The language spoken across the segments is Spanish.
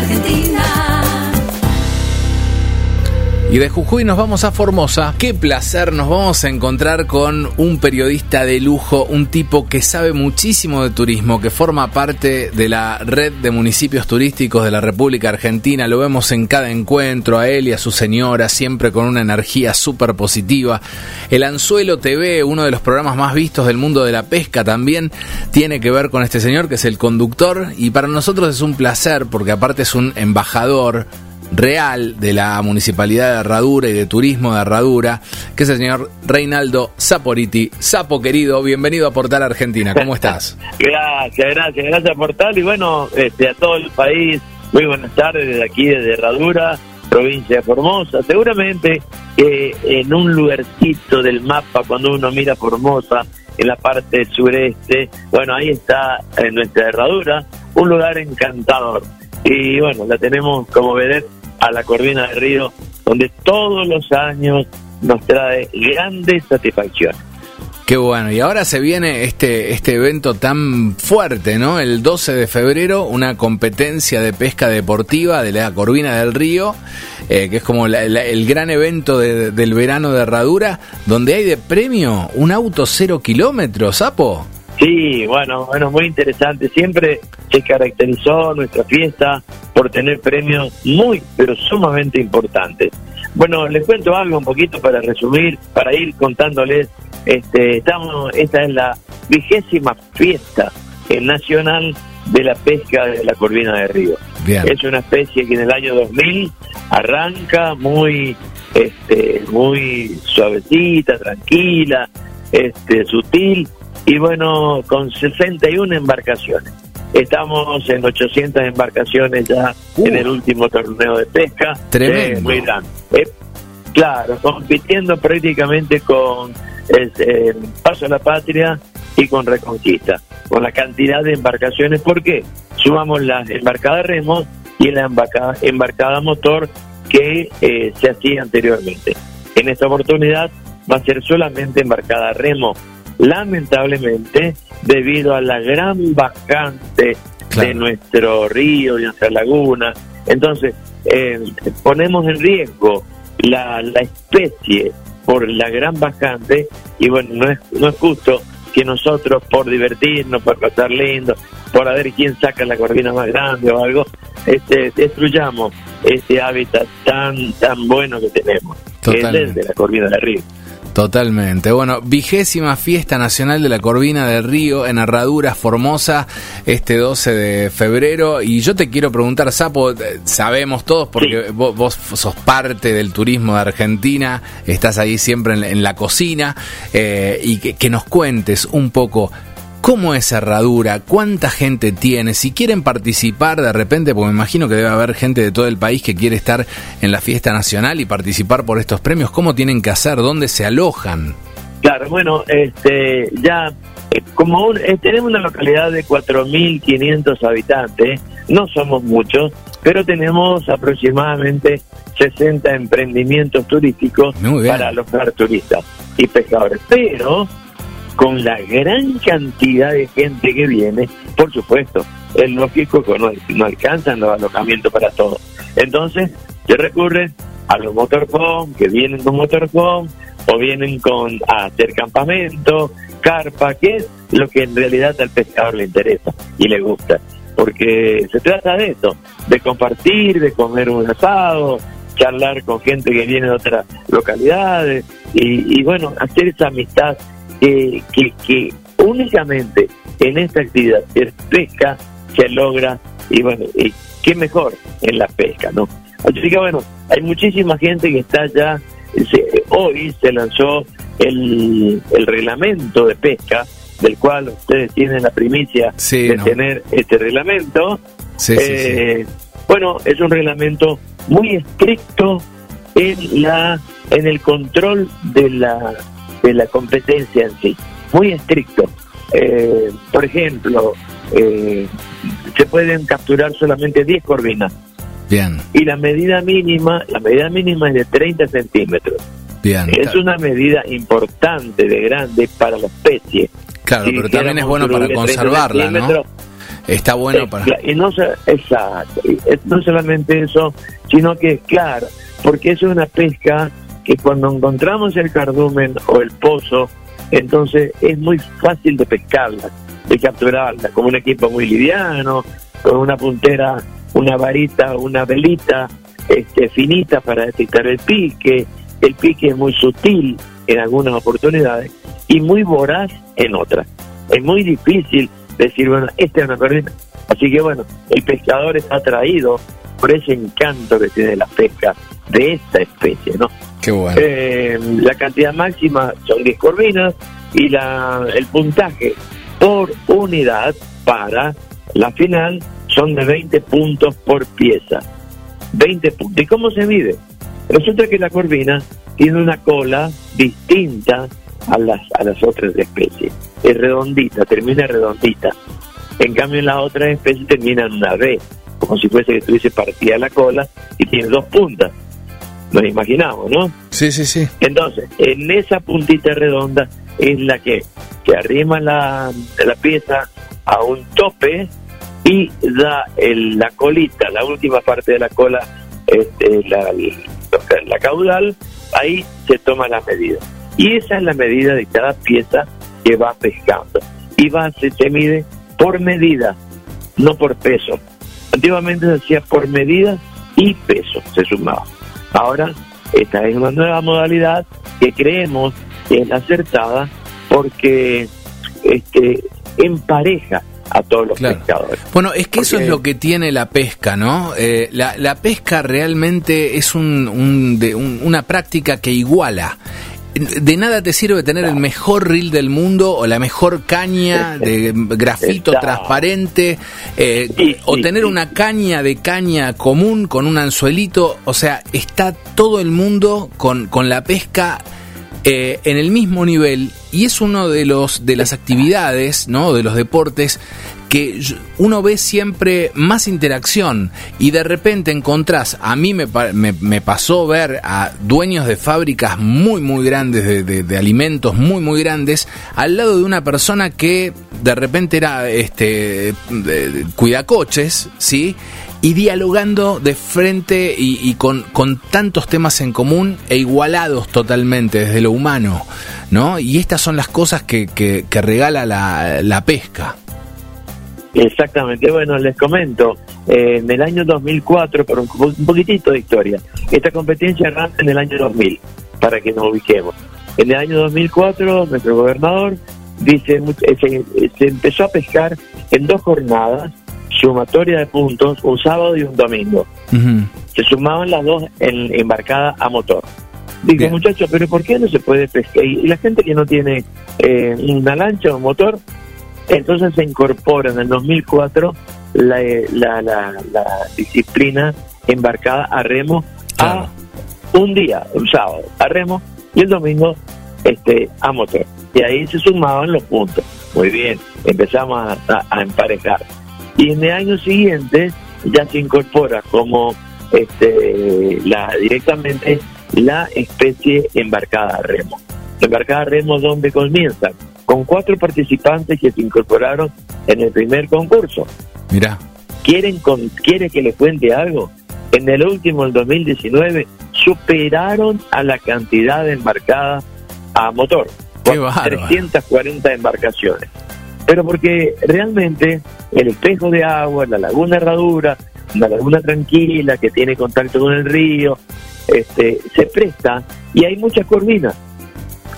Argentina. Y de Jujuy nos vamos a Formosa. Qué placer, nos vamos a encontrar con un periodista de lujo, un tipo que sabe muchísimo de turismo, que forma parte de la red de municipios turísticos de la República Argentina. Lo vemos en cada encuentro, a él y a su señora, siempre con una energía súper positiva. El Anzuelo TV, uno de los programas más vistos del mundo de la pesca, también tiene que ver con este señor, que es el conductor. Y para nosotros es un placer, porque aparte es un embajador real de la Municipalidad de Herradura y de Turismo de Herradura, que es el señor Reinaldo Saporiti. Sapo querido, bienvenido a Portal Argentina, ¿cómo estás? gracias, gracias, gracias Portal y bueno, este, a todo el país, muy buenas tardes desde aquí, desde Herradura, provincia de Formosa. Seguramente eh, en un lugarcito del mapa, cuando uno mira Formosa, en la parte sureste, bueno, ahí está en nuestra Herradura, un lugar encantador. Y bueno, la tenemos como vedette a la Corvina del Río, donde todos los años nos trae grandes satisfacciones. Qué bueno, y ahora se viene este, este evento tan fuerte, ¿no? El 12 de febrero, una competencia de pesca deportiva de la Corvina del Río, eh, que es como el gran evento del verano de Herradura, donde hay de premio un auto cero kilómetros, Sapo. Sí, bueno, bueno, muy interesante. Siempre se caracterizó nuestra fiesta por tener premios muy, pero sumamente importantes. Bueno, les cuento algo un poquito para resumir, para ir contándoles. Este, estamos, esta es la vigésima fiesta nacional de la pesca de la corvina de río. Es una especie que en el año 2000 arranca muy, este, muy suavecita, tranquila, este, sutil y bueno, con 61 embarcaciones. Estamos en 800 embarcaciones ya en el último torneo de pesca. Tremendo. muy grande. Eh, claro, compitiendo prácticamente con el Paso a la Patria y con Reconquista, con la cantidad de embarcaciones. ¿Por qué? Sumamos la embarcada remo y la embarcada, embarcada motor que eh, se hacía anteriormente. En esta oportunidad va a ser solamente embarcada remo lamentablemente, debido a la gran bajante de nuestro río, y nuestra laguna. Entonces, eh, ponemos en riesgo la, la especie por la gran bajante y bueno, no es, no es justo que nosotros por divertirnos, por pasar lindo, por a ver quién saca la corvina más grande o algo, este, destruyamos ese hábitat tan tan bueno que tenemos, que es el de la corvina de río. Totalmente. Bueno, vigésima fiesta nacional de la Corvina del Río en Herradura, Formosa, este 12 de febrero. Y yo te quiero preguntar, Sapo, eh, sabemos todos, porque vos, sos parte del turismo de Argentina, estás ahí siempre en, la cocina, eh, y que nos cuentes un poco ¿Cómo es Herradura? ¿Cuánta gente tiene? Si quieren participar de repente, porque me imagino que debe haber gente de todo el país que quiere estar en la fiesta nacional y participar por estos premios, ¿cómo tienen que hacer? ¿Dónde se alojan? Claro, bueno, este, ya como eh, tenemos una localidad de 4.500 habitantes, no somos muchos, pero tenemos aproximadamente 60 emprendimientos turísticos para alojar turistas y pescadores. Pero con la gran cantidad de gente que viene, por supuesto, es lógico que no, no alcanzan los alojamientos para todos. Entonces, se recurre a los motorhome, que vienen con motorhome, o vienen con a hacer campamento, carpa, que es lo que en realidad al pescador le interesa y le gusta. Porque se trata de eso, de compartir, de comer un asado, charlar con gente que viene de otras localidades y, y bueno, hacer esa amistad que, que, únicamente en esta actividad es pesca se logra y bueno, y qué mejor en la pesca, ¿no? Así que bueno, hay muchísima gente que está ya, hoy se lanzó el, el reglamento de pesca, del cual ustedes tienen la primicia de tener este reglamento. Eh, bueno, es un reglamento muy estricto en la en el control de la de la competencia en sí, muy estricto. Eh, por ejemplo, eh, se pueden capturar solamente 10 corvinas. Bien. Y la medida mínima, la medida mínima es de 30 centímetros. Bien. Es una medida importante, de grande para la especie. Claro, pero también es bueno para conservarla, ¿no? está bueno para... Y no, exacto, no solamente eso, sino que, claro, porque eso es una pesca que cuando encontramos el cardumen o el pozo, entonces es muy fácil de pescarla, de capturarla, como un equipo muy liviano, con una puntera, una varita, una velita este, finita para detectar el pique, el pique es muy sutil en algunas oportunidades y muy voraz en otras. Es muy difícil decir, bueno, esta es una corvina. Así que bueno, el pescador está atraído por ese encanto que tiene la pesca de esta especie, ¿no? Qué bueno. Eh, la cantidad máxima son 10 corvinas y la, el puntaje por unidad para la final son de 20 puntos por pieza. 20 puntos. ¿Y cómo se mide? Resulta que la corvina tiene una cola distinta a las, a las otras especies. Es redondita, termina redondita. En cambio, en las otras especies termina en una V, como si fuese que estuviese partida la cola y tiene dos puntas. Nos imaginamos, ¿no? Sí, sí, sí. Entonces, en esa puntita redonda es la que, que arrima la, la pieza a un tope y da el, la colita, la última parte de la cola, este, la, la caudal, ahí se toma la medida. Y esa es la medida de cada pieza que va pescando. Y va, se, se mide por medida, no por peso. Antiguamente se hacía por medida y peso, se sumaba. Ahora, esta es una nueva modalidad que creemos que es acertada porque este, empareja a todos los pescadores. Bueno, es que eso es lo que tiene la pesca, ¿no? Eh, la, la, pesca realmente es un, un, una práctica que iguala de nada te sirve tener el mejor reel del mundo o la mejor caña de grafito transparente eh, o tener una caña de caña común con un anzuelito. O sea, está todo el mundo con, con la pesca eh, en el mismo nivel y es uno de los de las actividades, ¿no? De los deportes que uno ve siempre más interacción y de repente encontrás, a mí me, me, pasó ver a dueños de fábricas muy muy grandes, de, de, alimentos muy muy grandes, al lado de una persona que de repente era este cuidacoches, ¿sí? Y dialogando de frente y, con, con, tantos temas en común e igualados totalmente desde lo humano, ¿no? Y estas son las cosas que, que, regala la, la, pesca. Exactamente, bueno, les comento, eh, en el año 2004, por un, poquitito de historia, esta competencia arranca en el año 2000, para que nos ubiquemos. En el año 2004, nuestro gobernador dice, se, se empezó a pescar en dos jornadas, sumatoria de puntos un sábado y un domingo. Se sumaban las dos en, embarcadas a motor. Digo, muchachos, pero ¿por qué no se puede pescar? Y la gente que no tiene eh, una lancha o un motor, entonces se incorpora en el 2004 la, la, la, disciplina embarcada a remo a un día, un sábado, a remo y el domingo este a motor. Y ahí se sumaban los puntos. Muy bien, empezamos a emparejar y en el año siguiente ya se incorpora como este, la directamente la especie embarcada a remo. Embarcada a remo donde comienza con cuatro participantes que se incorporaron en el primer concurso. Mira. ¿Quieren con, ¿Quiere que les cuente algo? En el último, el 2019, superaron a la cantidad de embarcadas a motor. Qué 340 embarcaciones pero porque realmente el espejo de agua, la laguna Herradura, una laguna tranquila que tiene contacto con el río, este, se presta y hay muchas corvinas.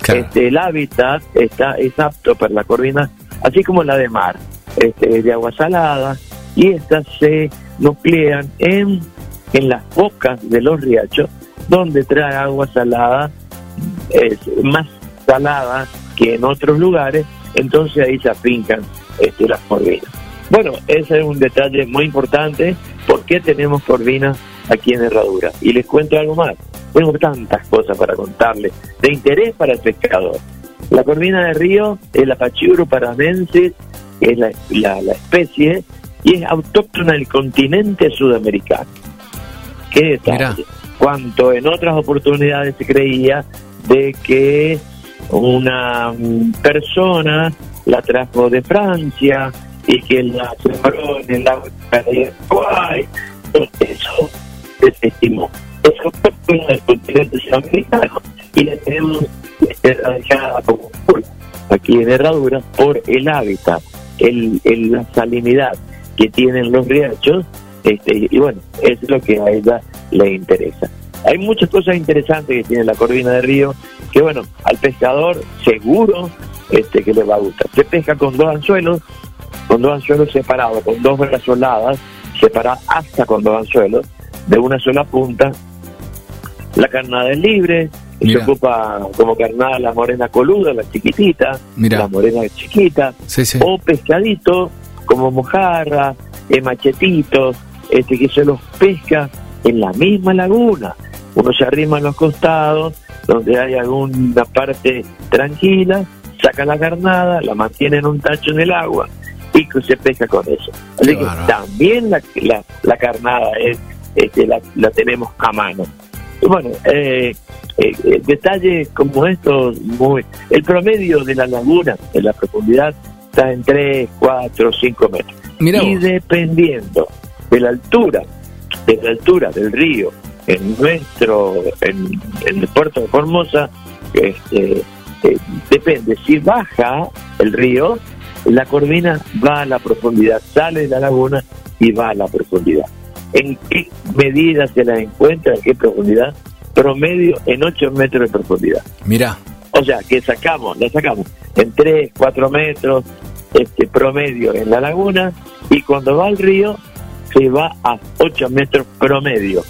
Este, el hábitat está, es apto para la corvina, así como la de mar, este, de agua salada, y estas se nuclean en, en las bocas de los riachos, donde trae agua salada, es más salada que en otros lugares, entonces ahí se afincan este, las corvinas. Bueno, ese es un detalle muy importante. ¿Por qué tenemos corvinas aquí en Herradura? Y les cuento algo más. Tengo tantas cosas para contarles, de interés para el pescador. La corvina de río es la Pachuro paramensis, es la, la, especie, y es autóctona del continente sudamericano. ¿Qué detalle? Cuanto en otras oportunidades se creía de que una persona la trajo de Francia y que la sembró en el agua de Uruguay. Eso desestimó. Eso fue uno del continente sudamericano y la tenemos erradicada como aquí en Herradura por el hábitat, el, la salinidad que tienen los riachos este, y bueno, es lo que a ella le interesa. Hay muchas cosas interesantes que tiene la corvina de río, que bueno, al pescador seguro este, que le va a gustar. Se pesca con dos anzuelos, con dos anzuelos separados, con dos brazoladas separadas hasta con dos anzuelos, de una sola punta. La carnada es libre, se ocupa como carnada la morena coluda, la chiquitita, la morena chiquita, o pescadito como mojarra, eh, machetitos, este, que se los pesca en la misma laguna. Uno se arrima a los costados, donde hay alguna parte tranquila, saca la carnada, la mantiene en un tacho en el agua y se pesca con eso. Así que también la, la, carnada es, este, la, la, tenemos a mano. Y bueno, eh, eh, detalles como estos, muy, el promedio de la laguna, en la profundidad, está en 3, 4, 5 metros. y dependiendo de la altura, de la altura del río en nuestro, en, el puerto de Formosa, este, eh, depende, si baja el río, la corvina va a la profundidad, sale de la laguna y va a la profundidad. ¿En qué medida se la encuentra? ¿En qué profundidad? Promedio en 8 metros de profundidad. Mira. O sea, que sacamos, la sacamos en 3, 4 metros, este promedio en la laguna, y cuando va al río se va a 8 metros promedio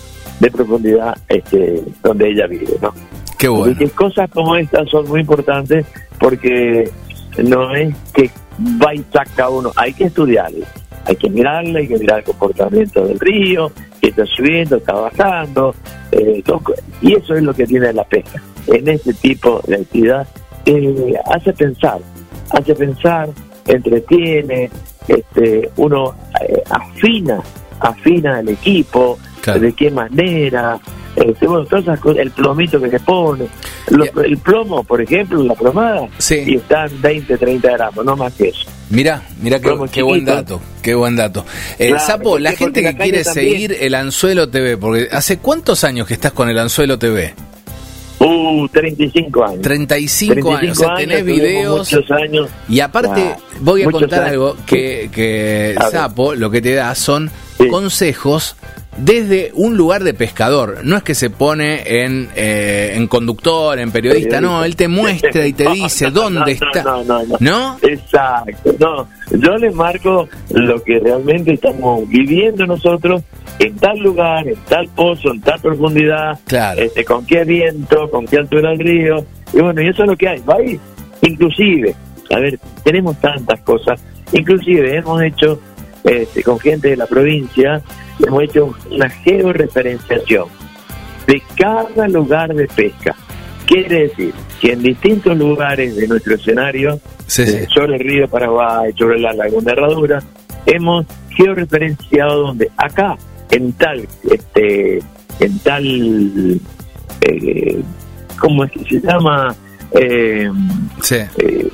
de profundidad este, donde ella vive, ¿no? Qué bueno. Y cosas como estas son muy importantes porque no es que va y saca uno, hay que estudiarla, hay que mirarla, hay que mirar el comportamiento del río, que está subiendo, está bajando, eh, y eso es lo que tiene la pesca. En este tipo de actividad eh, hace pensar, hace pensar, entretiene, este, uno eh, afina, afina el equipo, de qué manera, este, bueno, todas esas cosas, el plomito que se pone, el plomo, por ejemplo, la plomada, y están 20, 30 gramos, no más que eso. Mira, mira qué, qué buen dato, qué buen dato. Eh, Sapo, la gente que quiere seguir el Anzuelo TV, porque ¿hace cuántos años que estás con el Anzuelo TV? Uh, 35 años. 35, años, o sea, tenés videos. Muchos años. Y aparte, voy a contar algo que, que Sapo lo que te da son consejos desde un lugar de pescador. No es que se pone en, eh, en conductor, en periodista, no, él te muestra y te dice dónde está. No, no, no, Exacto, no. Yo le marco lo que realmente estamos viviendo nosotros en tal lugar, en tal pozo, en tal profundidad, este, con qué viento, con qué altura del río. Y bueno, y eso es lo que hay. Va. Inclusive, a ver, tenemos tantas cosas. Inclusive hemos hecho este, con gente de la provincia hemos hecho una georreferenciación de cada lugar de pesca. Quiere decir que en distintos lugares de nuestro escenario, eh, sobre el río Paraguay, sobre la laguna Herradura, hemos georreferenciado donde acá, en tal, este, en tal, eh, ¿cómo es que se llama? Eh, sí. Eh,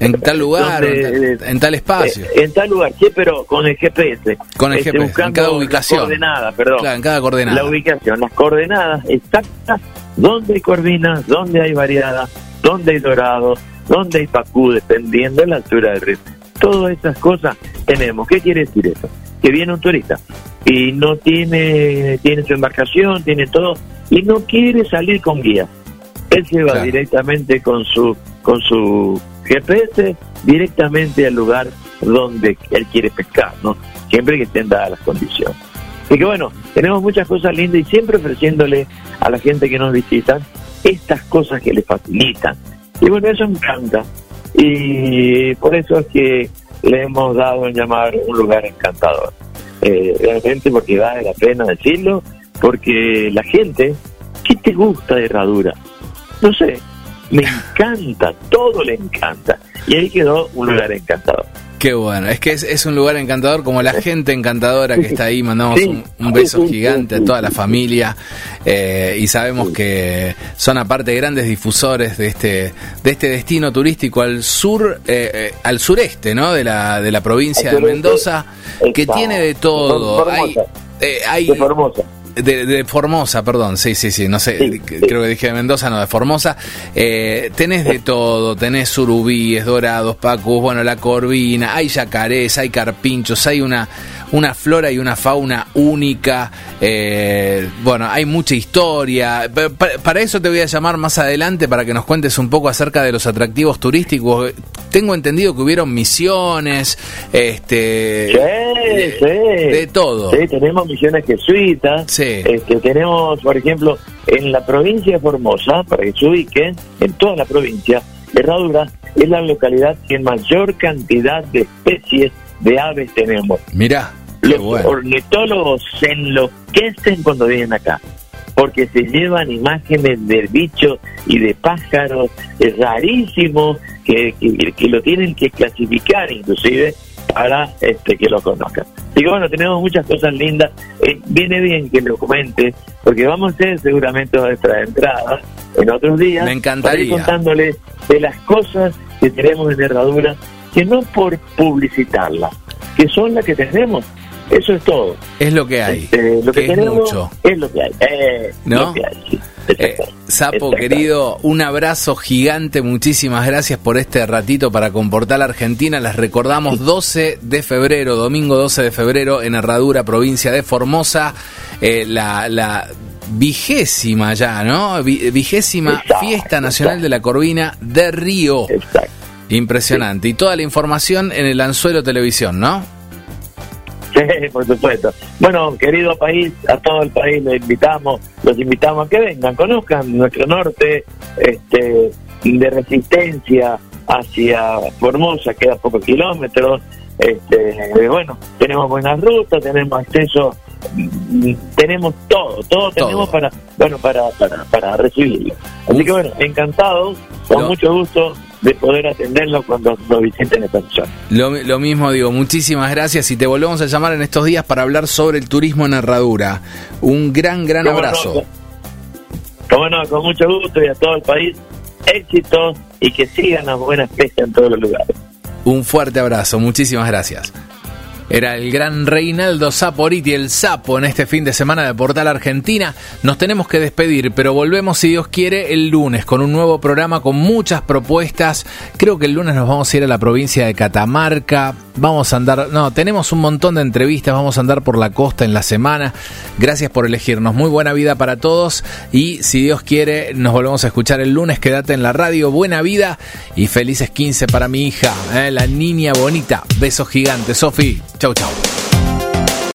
en tal lugar, en, tal, espacio. Eh, en tal lugar, sí, pero con el GPS. Con el este, GPS, en cada ubicación. Coordenada, perdón. Claro, en cada coordenada. La ubicación, las coordenadas exactas, dónde hay corvinas, dónde hay variada, dónde hay dorado, dónde hay pacú, dependiendo de la altura del río. Todas esas cosas tenemos. ¿Qué quiere decir eso? Que viene un turista y no tiene, tiene su embarcación, tiene todo, y no quiere salir con guía. Él se va directamente con su, con su GPS directamente al lugar donde él quiere pescar, ¿no? Siempre que estén dadas las condiciones. Así que bueno, tenemos muchas cosas lindas y siempre ofreciéndole a la gente que nos visita estas cosas que le facilitan. Y bueno, eso encanta. Y por eso es que le hemos dado en llamar un lugar encantador. Eh, realmente porque vale la pena decirlo, porque la gente, ¿qué te gusta de Herradura? No sé, me encanta, todo le encanta. Y ahí quedó un lugar encantador. Qué bueno, es que es, un lugar encantador, como la gente encantadora que está ahí, mandamos un, beso gigante a toda la familia eh, y sabemos que son aparte grandes difusores de este de este destino turístico al sur, eh, eh, al sureste, ¿no? De la de la provincia de Mendoza, que tiene de todo. Hay, hay, de, Formosa, perdón, sí, sí, sí, no sé, creo que dije de Mendoza, no, de Formosa. Eh, tenés de todo, tenés surubíes, dorados, pacus, bueno, la corvina, hay yacarés, hay carpinchos, hay una, una flora y una fauna única. Eh, bueno, hay mucha historia. Para, eso te voy a llamar más adelante para que nos cuentes un poco acerca de los atractivos turísticos. Tengo entendido que hubieron misiones, este, sí, de, todo. Sí, tenemos misiones jesuitas. Sí. Este, tenemos, por ejemplo, en la provincia de Formosa, para que se ubiquen, en toda la provincia, Herradura es la localidad que mayor cantidad de especies de aves tenemos. Mira, los ornitólogos se enloquecen cuando vienen acá, porque se llevan imágenes de bichos y de pájaros es rarísimo que, que, lo tienen que clasificar inclusive para este, que lo conozcan. Así que bueno, tenemos muchas cosas lindas. Eh, viene bien que lo comente, porque vamos a hacer seguramente nuestra entrada en otros días. Me encantaría. contándoles de las cosas que tenemos en Herradura, que no por publicitarlas, que son las que tenemos. Eso es todo. Es lo que hay. Este, lo que, tenemos mucho. es lo que hay. Eh, ¿No? Lo que hay eh, Sapo querido, un abrazo gigante, muchísimas gracias por este ratito para Comportar Argentina. Les recordamos 12 de febrero, domingo 12 de febrero en Herradura, provincia de Formosa, eh, la, vigésima ya, ¿no? Vigésima Fiesta Nacional de la Corvina de Río. Impresionante. Y toda la información en el Anzuelo Televisión, ¿no? Sí, por supuesto. Bueno, querido país, a todo el país los invitamos, los invitamos a que vengan, conozcan nuestro norte este, de resistencia hacia Formosa, queda pocos kilómetros. Este, bueno, tenemos buenas rutas, tenemos acceso, mm, tenemos todo, todo, tenemos para, bueno, para, para, para recibirlo. Así que bueno, encantado, con mucho gusto de poder atenderlo cuando nos visiten esta persona. Lo, lo, mismo digo, muchísimas gracias y te volvemos a llamar en estos días para hablar sobre el turismo en Herradura. Un gran, gran abrazo. bueno, con mucho gusto y a todo el país, éxito y que sigan las buenas pescas en todos los lugares. Un fuerte abrazo, muchísimas gracias. Era el gran Reinaldo Saporiti, el sapo en este fin de semana de Portal Argentina. Nos tenemos que despedir, pero volvemos si Dios quiere el lunes con un nuevo programa con muchas propuestas. Creo que el lunes nos vamos a ir a la provincia de Catamarca. Vamos a andar, no, tenemos un montón de entrevistas, vamos a andar por la costa en la semana. Gracias por elegirnos. Muy buena vida para todos y si Dios quiere nos volvemos a escuchar el lunes. Quédate en la radio. Buena vida y felices 15 para mi hija, eh, la niña bonita. Besos gigantes, Sofi. Chau, chau.